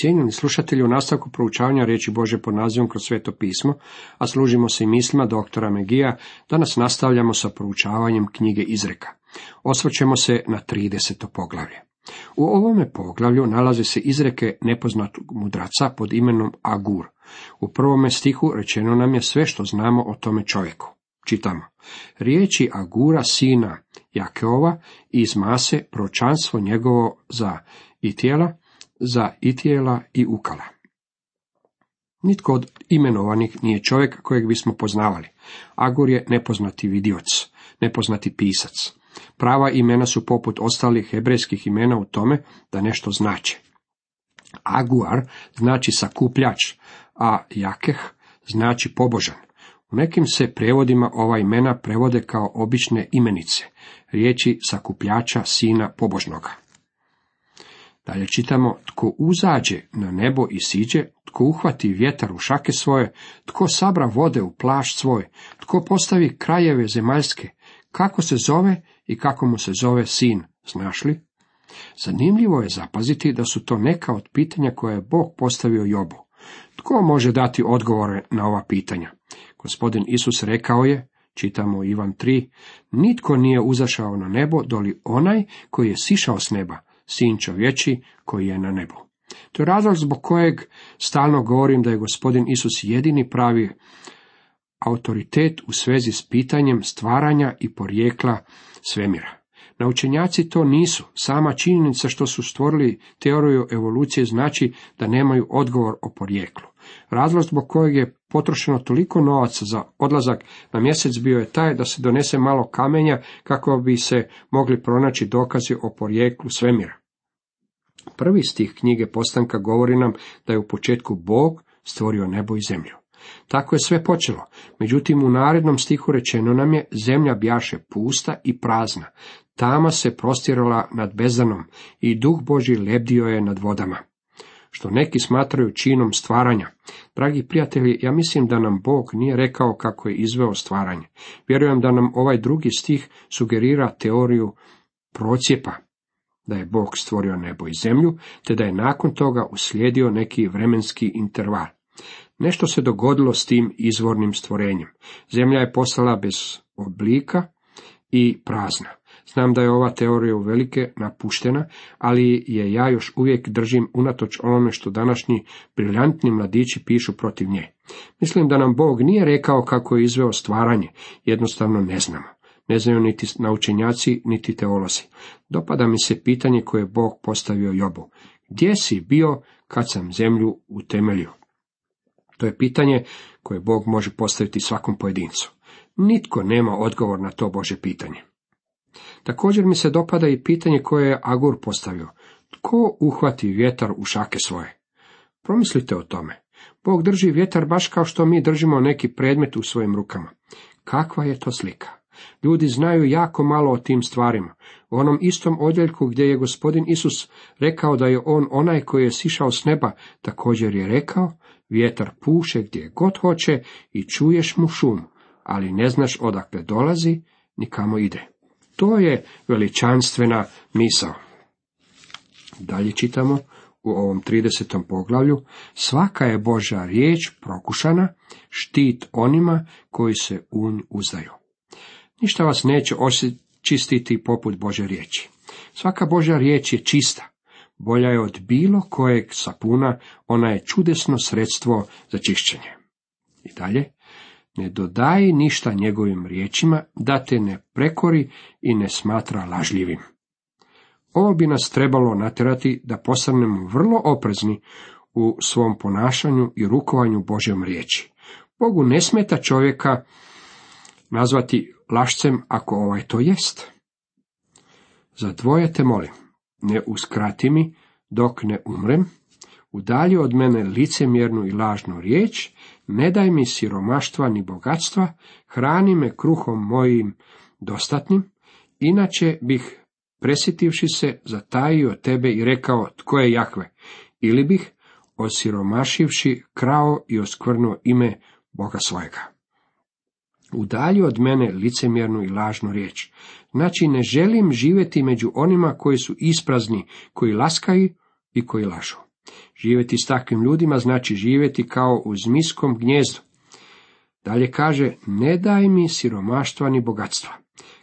Cijenjeni slušatelji u nastavku proučavanja riječi Bože pod nazivom kroz sveto pismo, a služimo se i mislima doktora Megija, danas nastavljamo sa proučavanjem knjige Izreka. Osvrćemo se na 30. poglavlje. U ovome poglavlju nalaze se izreke nepoznatog mudraca pod imenom Agur. U prvome stihu rečeno nam je sve što znamo o tome čovjeku. Čitamo. Riječi Agura sina Jakeova iz Mase pročanstvo njegovo za i tijela, za Itijela i Ukala. Nitko od imenovanih nije čovjek kojeg bismo poznavali. Agur je nepoznati vidioc, nepoznati pisac. Prava imena su poput ostalih hebrejskih imena u tome da nešto znače. Aguar znači sakupljač, a Jakeh znači pobožan. U nekim se prevodima ova imena prevode kao obične imenice, riječi sakupljača sina pobožnoga. Dalje čitamo, tko uzađe na nebo i siđe, tko uhvati vjetar u šake svoje, tko sabra vode u plašt svoj, tko postavi krajeve zemaljske, kako se zove i kako mu se zove sin, znaš li? Zanimljivo je zapaziti da su to neka od pitanja koje je Bog postavio Jobu. Tko može dati odgovore na ova pitanja? Gospodin Isus rekao je, čitamo Ivan 3, nitko nije uzašao na nebo doli onaj koji je sišao s neba, sin čovječi koji je na nebu. To je razlog zbog kojeg stalno govorim da je gospodin Isus jedini pravi autoritet u svezi s pitanjem stvaranja i porijekla svemira. Naučenjaci to nisu. Sama činjenica što su stvorili teoriju evolucije znači da nemaju odgovor o porijeklu. Razlog zbog kojeg je potrošeno toliko novaca za odlazak na mjesec bio je taj da se donese malo kamenja kako bi se mogli pronaći dokazi o porijeklu svemira. Prvi stih knjige Postanka govori nam da je u početku Bog stvorio nebo i zemlju. Tako je sve počelo. Međutim, u narednom stihu rečeno nam je, zemlja bjaše pusta i prazna. Tama se prostirala nad bezanom i duh Boži lebdio je nad vodama. Što neki smatraju činom stvaranja. Dragi prijatelji, ja mislim da nam Bog nije rekao kako je izveo stvaranje. Vjerujem da nam ovaj drugi stih sugerira teoriju procjepa, da je Bog stvorio nebo i zemlju, te da je nakon toga uslijedio neki vremenski interval. Nešto se dogodilo s tim izvornim stvorenjem. Zemlja je postala bez oblika i prazna. Znam da je ova teorija uvelike napuštena, ali je ja još uvijek držim unatoč onome što današnji briljantni mladići pišu protiv nje. Mislim da nam Bog nije rekao kako je izveo stvaranje, jednostavno ne znamo. Ne znaju niti naučenjaci, niti teolozi. Dopada mi se pitanje koje je Bog postavio Jobu. Gdje si bio kad sam zemlju utemeljio? To je pitanje koje Bog može postaviti svakom pojedincu. Nitko nema odgovor na to Bože pitanje. Također mi se dopada i pitanje koje je Agur postavio. Tko uhvati vjetar u šake svoje? Promislite o tome. Bog drži vjetar baš kao što mi držimo neki predmet u svojim rukama. Kakva je to slika? Ljudi znaju jako malo o tim stvarima. U onom istom odjeljku gdje je gospodin Isus rekao da je on onaj koji je sišao s neba, također je rekao, vjetar puše gdje god hoće i čuješ mu šum, ali ne znaš odakle dolazi ni kamo ide. To je veličanstvena misao. Dalje čitamo u ovom 30. poglavlju, svaka je Božja riječ prokušana, štit onima koji se u nj uzdaju. Ništa vas neće očistiti poput Bože riječi. Svaka Božja riječ je čista, bolja je od bilo kojeg sapuna, ona je čudesno sredstvo za čišćenje. I dalje, ne dodaji ništa njegovim riječima, da te ne prekori i ne smatra lažljivim. Ovo bi nas trebalo natjerati da postanemo vrlo oprezni u svom ponašanju i rukovanju Božjom riječi. Bogu ne smeta čovjeka nazvati lašcem ako ovaj to jest. Za dvoje te molim, ne uskrati mi dok ne umrem, udalji od mene licemjernu i lažnu riječ, ne daj mi siromaštva ni bogatstva, hrani me kruhom mojim dostatnim, inače bih, presjetivši se, zatajio tebe i rekao, tko je Jahve, ili bih, osiromašivši, krao i oskvrnuo ime Boga svojega. Udalji od mene licemjernu i lažnu riječ. Znači, ne želim živjeti među onima koji su isprazni, koji laskaju i koji lažu. Živjeti s takvim ljudima znači živjeti kao u zmiskom gnjezdu. Dalje kaže, ne daj mi siromaštva ni bogatstva.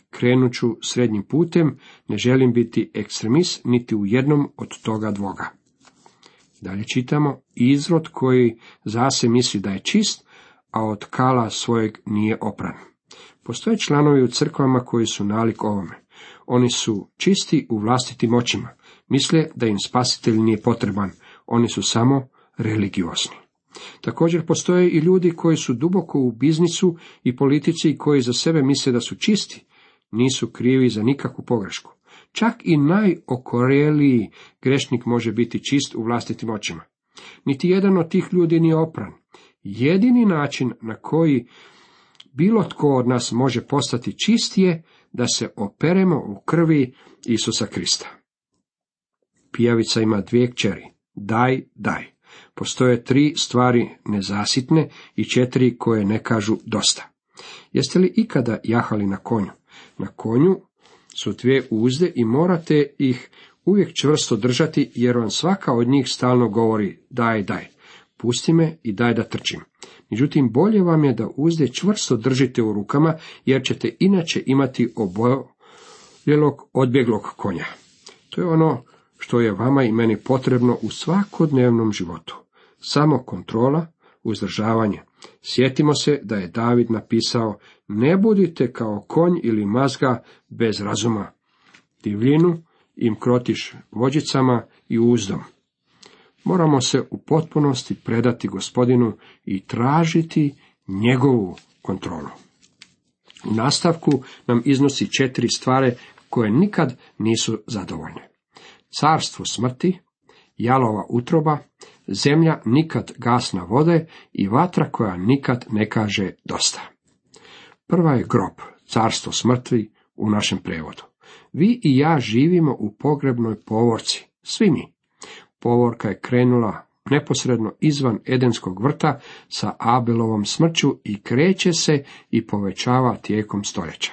Krenut ću srednjim putem, ne želim biti ekstremist niti u jednom od toga dvoga. Dalje čitamo, izrod koji zase misli da je čist, a od kala svojeg nije opran. Postoje članovi u crkvama koji su nalik ovome. Oni su čisti u vlastitim očima. Misle da im spasitelj nije potreban. Oni su samo religiozni. Također postoje i ljudi koji su duboko u biznisu i politici i koji za sebe misle da su čisti. Nisu krivi za nikakvu pogrešku. Čak i najokoreliji grešnik može biti čist u vlastitim očima. Niti jedan od tih ljudi nije opran. Jedini način na koji bilo tko od nas može postati čist je da se operemo u krvi Isusa Krista. Pijavica ima dvije kćeri. Daj, daj. Postoje tri stvari nezasitne i četiri koje ne kažu dosta. Jeste li ikada jahali na konju? Na konju su dvije uzde i morate ih uvijek čvrsto držati jer vam svaka od njih stalno govori daj, daj. Pusti me i daj da trčim. Međutim, bolje vam je da uzde čvrsto držite u rukama, jer ćete inače imati oboljelog, odbjeglog konja. To je ono što je vama i meni potrebno u svakodnevnom životu. Samo kontrola, uzdržavanje. Sjetimo se da je David napisao, ne budite kao konj ili mazga bez razuma. Divljinu im krotiš vođicama i uzdom. Moramo se u potpunosti predati gospodinu i tražiti njegovu kontrolu. U nastavku nam iznosi četiri stvari koje nikad nisu zadovoljne. Carstvo smrti, jalova utroba, zemlja nikad gasna vode i vatra koja nikad ne kaže dosta. Prva je grob, carstvo smrti u našem prevodu. Vi i ja živimo u pogrebnoj povorci, svi mi. Povorka je krenula neposredno izvan Edenskog vrta sa Abelovom smrću i kreće se i povećava tijekom stoljeća.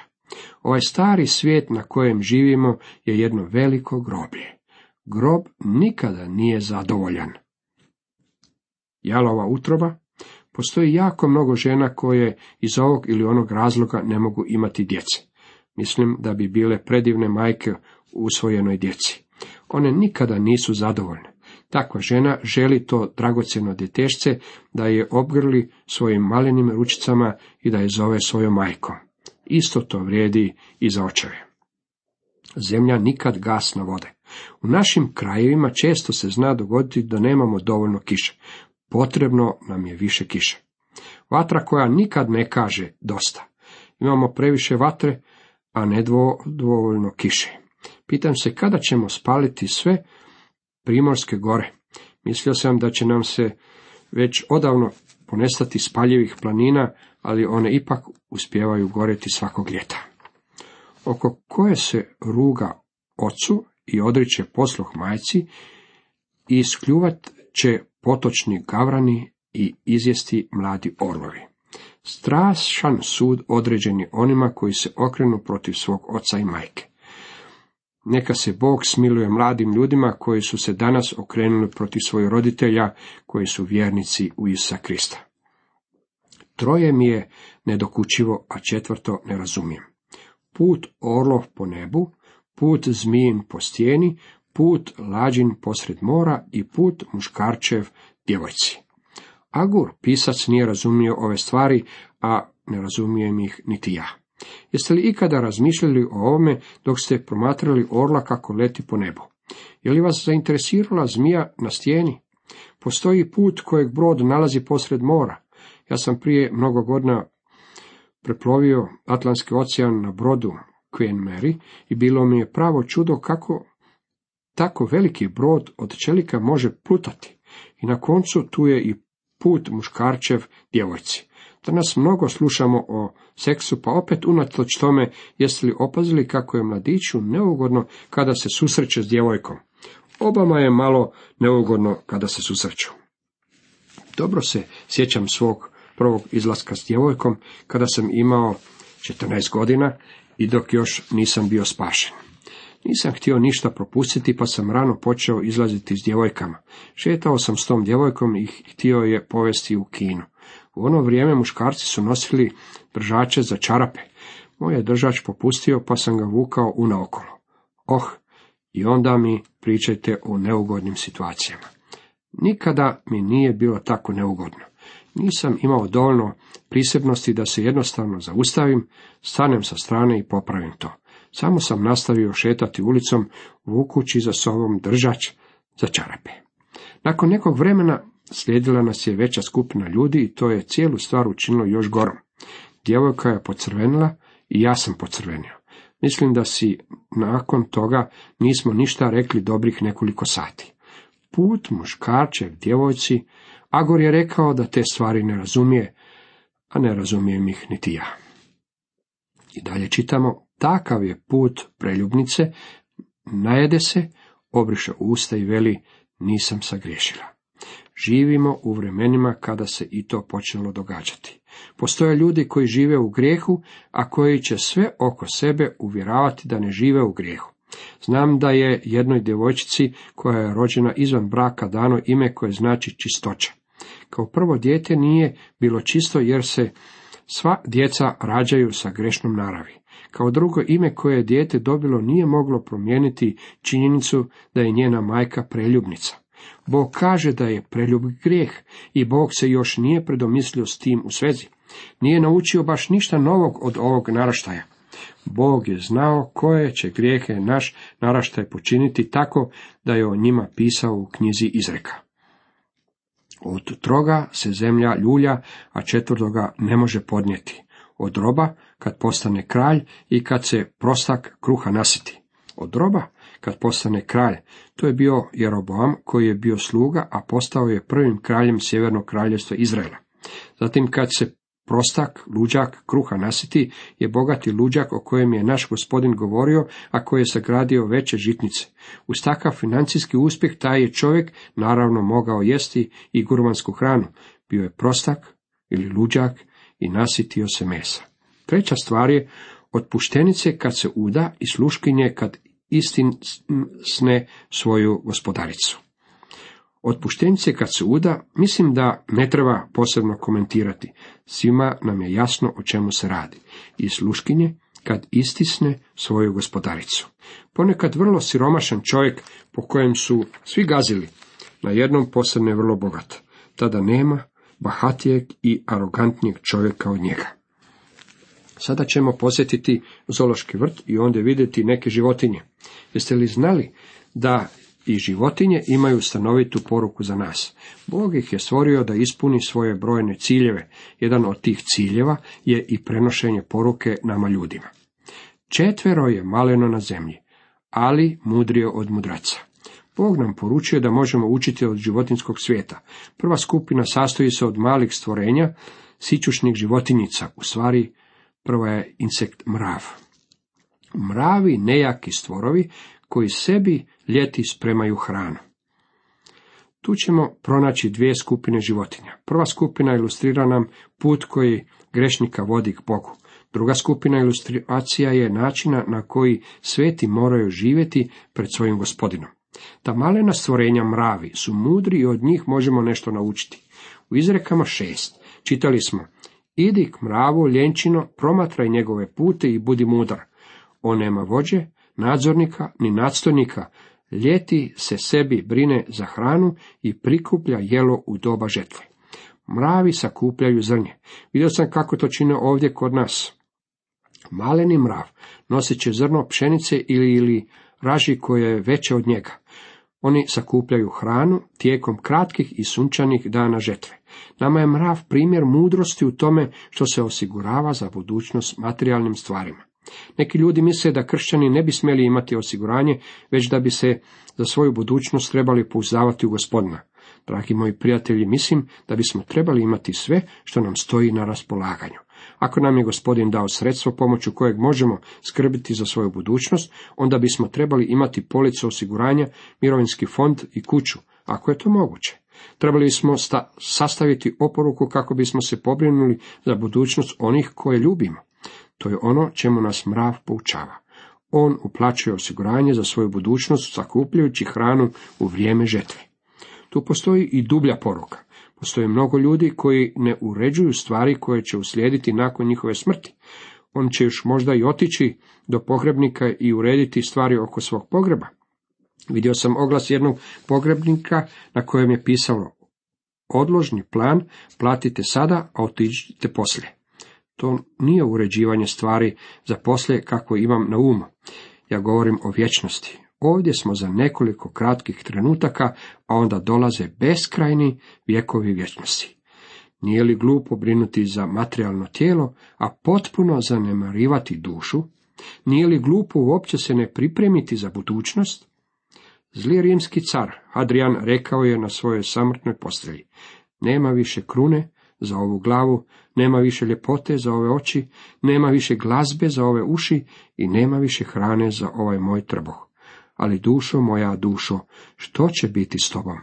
Ovaj stari svijet na kojem živimo je jedno veliko groblje. Grob nikada nije zadovoljan. Jalova utroba Postoji jako mnogo žena koje iz ovog ili onog razloga ne mogu imati djece. Mislim da bi bile predivne majke u usvojenoj djeci. One nikada nisu zadovoljne. Takva žena želi to dragocjeno djetešce da je obgrli svojim malenim ručicama i da je zove svojom majkom. Isto to vrijedi i za očeve. Zemlja nikad gasna vode. U našim krajevima često se zna dogoditi da nemamo dovoljno kiše. Potrebno nam je više kiše. Vatra koja nikad ne kaže dosta. Imamo previše vatre, a ne dovoljno kiše. Pitam se kada ćemo spaliti sve primorske gore. Mislio sam da će nam se već odavno ponestati spaljivih planina, ali one ipak uspijevaju goreti svakog ljeta. Oko koje se ruga ocu i odriče posluh majci i skljuvat će potočni gavrani i izjesti mladi orlovi. Strašan sud određeni onima koji se okrenu protiv svog oca i majke. Neka se Bog smiluje mladim ljudima koji su se danas okrenuli protiv svojih roditelja, koji su vjernici u Isusa Krista. Troje mi je nedokučivo, a četvrto ne razumijem. Put orlov po nebu, put zmijin po stijeni, put lađin posred mora i put muškarčev djevojci. Agur, pisac, nije razumio ove stvari, a ne razumijem ih niti ja. Jeste li ikada razmišljali o ovome dok ste promatrali orla kako leti po nebu? Je li vas zainteresirala zmija na stijeni? Postoji put kojeg brod nalazi posred mora. Ja sam prije mnogo godina preplovio Atlantski ocean na brodu Queen Mary i bilo mi je pravo čudo kako tako veliki brod od čelika može plutati. I na koncu tu je i put muškarčev djevojci. Danas mnogo slušamo o seksu, pa opet unatoč tome jeste li opazili kako je mladiću neugodno kada se susreće s djevojkom. Obama je malo neugodno kada se susreću. Dobro se sjećam svog prvog izlaska s djevojkom kada sam imao 14 godina i dok još nisam bio spašen. Nisam htio ništa propustiti, pa sam rano počeo izlaziti s djevojkama. Šetao sam s tom djevojkom i htio je povesti u kinu. U ono vrijeme muškarci su nosili držače za čarape. Moj je držač popustio, pa sam ga vukao unaokolo. Oh, i onda mi pričajte o neugodnim situacijama. Nikada mi nije bilo tako neugodno. Nisam imao dovoljno prisebnosti da se jednostavno zaustavim, stanem sa strane i popravim to. Samo sam nastavio šetati ulicom, vukući za sobom držač za čarape. Nakon nekog vremena slijedila nas je veća skupina ljudi i to je cijelu stvar učinilo još gorom. Djevojka je pocrvenila i ja sam pocrvenio. Mislim da si nakon toga nismo ništa rekli dobrih nekoliko sati. Put muškarčev djevojci, Agor je rekao da te stvari ne razumije, a ne razumijem ih niti ja. I dalje čitamo, takav je put preljubnice, najede se, obriše usta i veli, nisam sagriješila. Živimo u vremenima kada se i to počelo događati. Postoje ljudi koji žive u grijehu, a koji će sve oko sebe uvjeravati da ne žive u grijehu. Znam da je jednoj djevojčici koja je rođena izvan braka dano ime koje znači čistoća. Kao prvo dijete nije bilo čisto jer se sva djeca rađaju sa grešnom naravi. Kao drugo ime koje je dijete dobilo nije moglo promijeniti činjenicu da je njena majka preljubnica. Bog kaže da je preljub grijeh i Bog se još nije predomislio s tim u svezi. Nije naučio baš ništa novog od ovog naraštaja. Bog je znao koje će grijehe naš naraštaj počiniti tako da je o njima pisao u knjizi izreka. Od troga se zemlja ljulja, a četvrtoga ne može podnijeti. Od roba kad postane kralj i kad se prostak kruha nasiti. Od roba kad postane kralj. To je bio Jeroboam koji je bio sluga, a postao je prvim kraljem sjevernog kraljevstva Izraela. Zatim kad se prostak, luđak, kruha nasiti, je bogati luđak o kojem je naš gospodin govorio, a koji je sagradio veće žitnice. Uz takav financijski uspjeh taj je čovjek naravno mogao jesti i gurmansku hranu. Bio je prostak ili luđak i nasitio se mesa. Treća stvar je otpuštenice kad se uda i sluškinje kad istinsne svoju gospodaricu. Otpuštenice kad se uda, mislim da ne treba posebno komentirati. Svima nam je jasno o čemu se radi. I sluškinje kad istisne svoju gospodaricu. Ponekad vrlo siromašan čovjek po kojem su svi gazili, na jednom posebno je vrlo bogat. Tada nema bahatijeg i arogantnijeg čovjeka od njega. Sada ćemo posjetiti zološki vrt i onda vidjeti neke životinje. Jeste li znali da i životinje imaju stanovitu poruku za nas. Bog ih je stvorio da ispuni svoje brojne ciljeve. Jedan od tih ciljeva je i prenošenje poruke nama ljudima. Četvero je maleno na zemlji, ali mudrio od mudraca. Bog nam poručuje da možemo učiti od životinskog svijeta. Prva skupina sastoji se od malih stvorenja, sićušnih životinjica, u stvari prva je insekt mrav. Mravi nejaki stvorovi koji sebi ljeti spremaju hranu. Tu ćemo pronaći dvije skupine životinja. Prva skupina ilustrira nam put koji grešnika vodi k Bogu. Druga skupina ilustracija je načina na koji sveti moraju živjeti pred svojim gospodinom. Ta malena stvorenja mravi su mudri i od njih možemo nešto naučiti. U izrekama šest čitali smo Idi k mravu ljenčino, promatraj njegove pute i budi mudar. On nema vođe, nadzornika ni nadstojnika, ljeti se sebi brine za hranu i prikuplja jelo u doba žetve. Mravi sakupljaju zrnje. Vidio sam kako to čine ovdje kod nas. Maleni mrav nosit će zrno pšenice ili, ili raži koje je veće od njega. Oni sakupljaju hranu tijekom kratkih i sunčanih dana žetve. Nama je mrav primjer mudrosti u tome što se osigurava za budućnost materijalnim stvarima. Neki ljudi misle da kršćani ne bi smjeli imati osiguranje, već da bi se za svoju budućnost trebali pouzdavati u gospodina. Dragi moji prijatelji, mislim da bismo trebali imati sve što nam stoji na raspolaganju. Ako nam je gospodin dao sredstvo pomoću kojeg možemo skrbiti za svoju budućnost, onda bismo trebali imati policu osiguranja, mirovinski fond i kuću, ako je to moguće. Trebali smo sastaviti oporuku kako bismo se pobrinuli za budućnost onih koje ljubimo. To je ono čemu nas mrav poučava. On uplaćuje osiguranje za svoju budućnost sakupljajući hranu u vrijeme žetve. Tu postoji i dublja poruka. Postoje mnogo ljudi koji ne uređuju stvari koje će uslijediti nakon njihove smrti. On će još možda i otići do pogrebnika i urediti stvari oko svog pogreba. Vidio sam oglas jednog pogrebnika na kojem je pisalo odložni plan, platite sada, a otiđite poslije. To nije uređivanje stvari za poslije kako imam na umu. Ja govorim o vječnosti. Ovdje smo za nekoliko kratkih trenutaka, a onda dolaze beskrajni vjekovi vječnosti. Nije li glupo brinuti za materijalno tijelo, a potpuno zanemarivati dušu? Nije li glupo uopće se ne pripremiti za budućnost? Zli rimski car, Adrian, rekao je na svojoj samrtnoj postelji, nema više krune za ovu glavu, nema više ljepote za ove oči, nema više glazbe za ove uši i nema više hrane za ovaj moj trbuh. Ali dušo moja dušo, što će biti s tobom?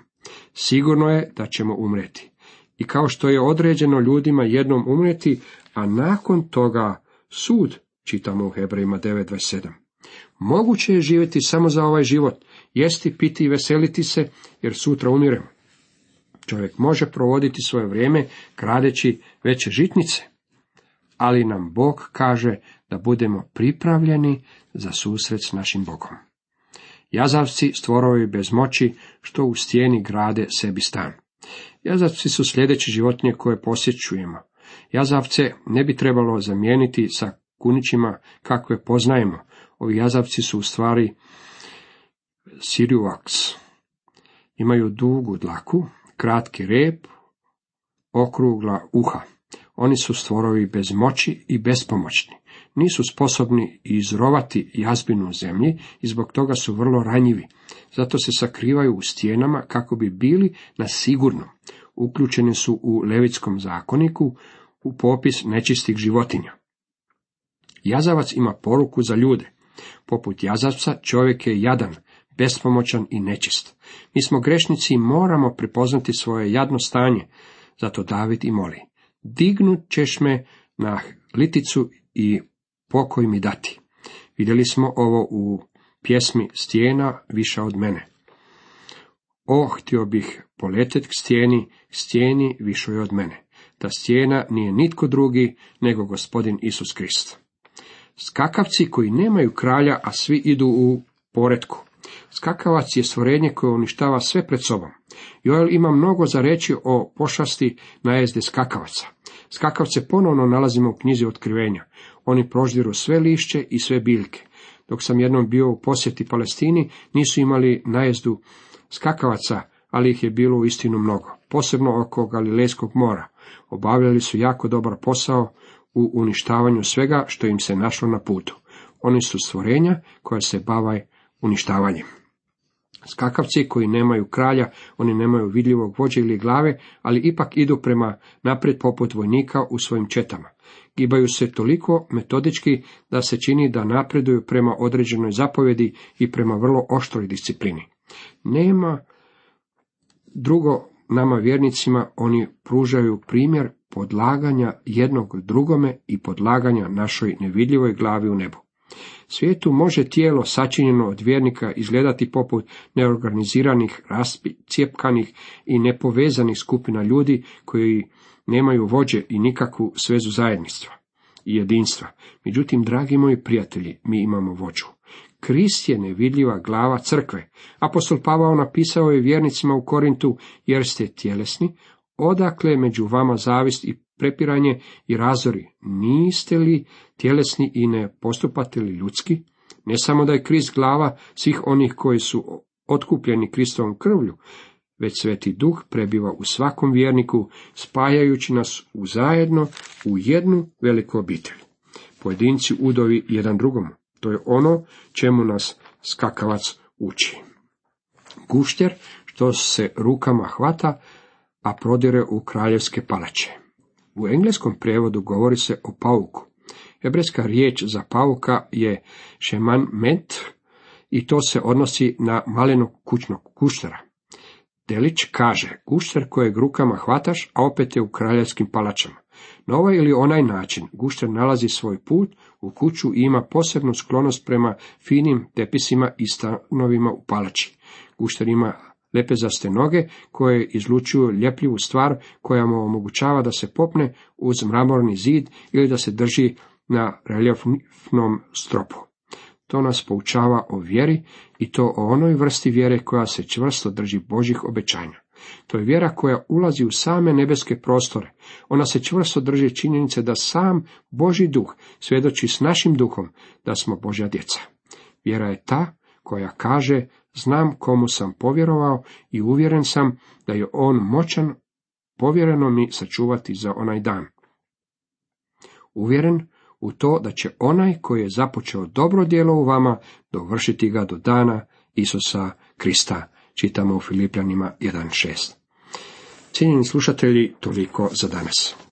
Sigurno je da ćemo umreti. I kao što je određeno ljudima jednom umreti, a nakon toga sud, čitamo u Hebrejima 9.27. Moguće je živjeti samo za ovaj život, jesti, piti i veseliti se, jer sutra umiremo. Čovjek može provoditi svoje vrijeme kradeći veće žitnice, ali nam Bog kaže da budemo pripravljeni za susret s našim Bogom. Jazavci stvorovi bez moći, što u stijeni grade sebi stan. Jazavci su sljedeće životinje koje posjećujemo. Jazavce ne bi trebalo zamijeniti sa kunićima kakve poznajemo. Ovi jazavci su u stvari siriuvaks. Imaju dugu dlaku, kratki rep, okrugla uha. Oni su stvorovi bez moći i bespomoćni. Nisu sposobni izrovati jazbinu u zemlji i zbog toga su vrlo ranjivi. Zato se sakrivaju u stijenama kako bi bili na sigurnom. Uključeni su u levitskom zakoniku u popis nečistih životinja. Jazavac ima poruku za ljude. Poput jazavca čovjek je jadan, bespomoćan i nečist. Mi smo grešnici i moramo prepoznati svoje jadno stanje, zato David i moli. Dignut ćeš me na liticu i pokoj mi dati. Vidjeli smo ovo u pjesmi Stijena više od mene. O, htio bih poletet k stijeni, stijeni više od mene. Ta stijena nije nitko drugi nego gospodin Isus Krist. Skakavci koji nemaju kralja, a svi idu u poretku. Skakavac je stvorenje koje uništava sve pred sobom. Joel ima mnogo za reći o pošasti najezde skakavaca. Skakavce ponovno nalazimo u knjizi otkrivenja. Oni proždiru sve lišće i sve biljke. Dok sam jednom bio u posjeti Palestini, nisu imali najezdu skakavaca, ali ih je bilo u mnogo, posebno oko Galilejskog mora. Obavljali su jako dobar posao u uništavanju svega što im se našlo na putu. Oni su stvorenja koja se bavaju uništavanjem. Skakavci koji nemaju kralja, oni nemaju vidljivog vođe ili glave, ali ipak idu prema naprijed poput vojnika u svojim četama. Gibaju se toliko metodički da se čini da napreduju prema određenoj zapovjedi i prema vrlo oštroj disciplini. Nema drugo nama vjernicima, oni pružaju primjer podlaganja jednog drugome i podlaganja našoj nevidljivoj glavi u nebu. Svijetu može tijelo sačinjeno od vjernika izgledati poput neorganiziranih, rascijepkanih i nepovezanih skupina ljudi koji nemaju vođe i nikakvu svezu zajedništva i jedinstva. Međutim, dragi moji prijatelji, mi imamo vođu. Krist je nevidljiva glava crkve. Apostol Pavao napisao je vjernicima u Korintu, jer ste tjelesni, odakle među vama zavist i prepiranje i razori, niste li tjelesni i ne postupate li ljudski? Ne samo da je Krist glava svih onih koji su otkupljeni Kristovom krvlju, već sveti duh prebiva u svakom vjerniku, spajajući nas u zajedno u jednu veliku obitelj. Pojedinci udovi jedan drugom. To je ono čemu nas skakavac uči. Gušter što se rukama hvata, a prodire u kraljevske palače. U engleskom prijevodu govori se o pauku. Hebrejska riječ za pauka je šeman met i to se odnosi na malenog kućnog kušnara. Delić kaže, gušter kojeg rukama hvataš, a opet je u kraljevskim palačama. Na ovaj ili onaj način gušter nalazi svoj put u kuću i ima posebnu sklonost prema finim tepisima i stanovima u palači. Gušter ima lepezaste noge koje izlučuju ljepljivu stvar koja mu omogućava da se popne uz mramorni zid ili da se drži na reljefnom stropu. To nas poučava o vjeri i to o onoj vrsti vjere koja se čvrsto drži Božih obećanja. To je vjera koja ulazi u same nebeske prostore. Ona se čvrsto drži činjenice da sam Boži duh svjedoči s našim duhom da smo Božja djeca. Vjera je ta koja kaže znam komu sam povjerovao i uvjeren sam da je on moćan povjereno mi sačuvati za onaj dan. Uvjeren u to da će onaj koji je započeo dobro djelo u vama dovršiti ga do dana Isusa Krista. Čitamo u Filipljanima 1.6. Cijenjeni slušatelji, toliko za danas.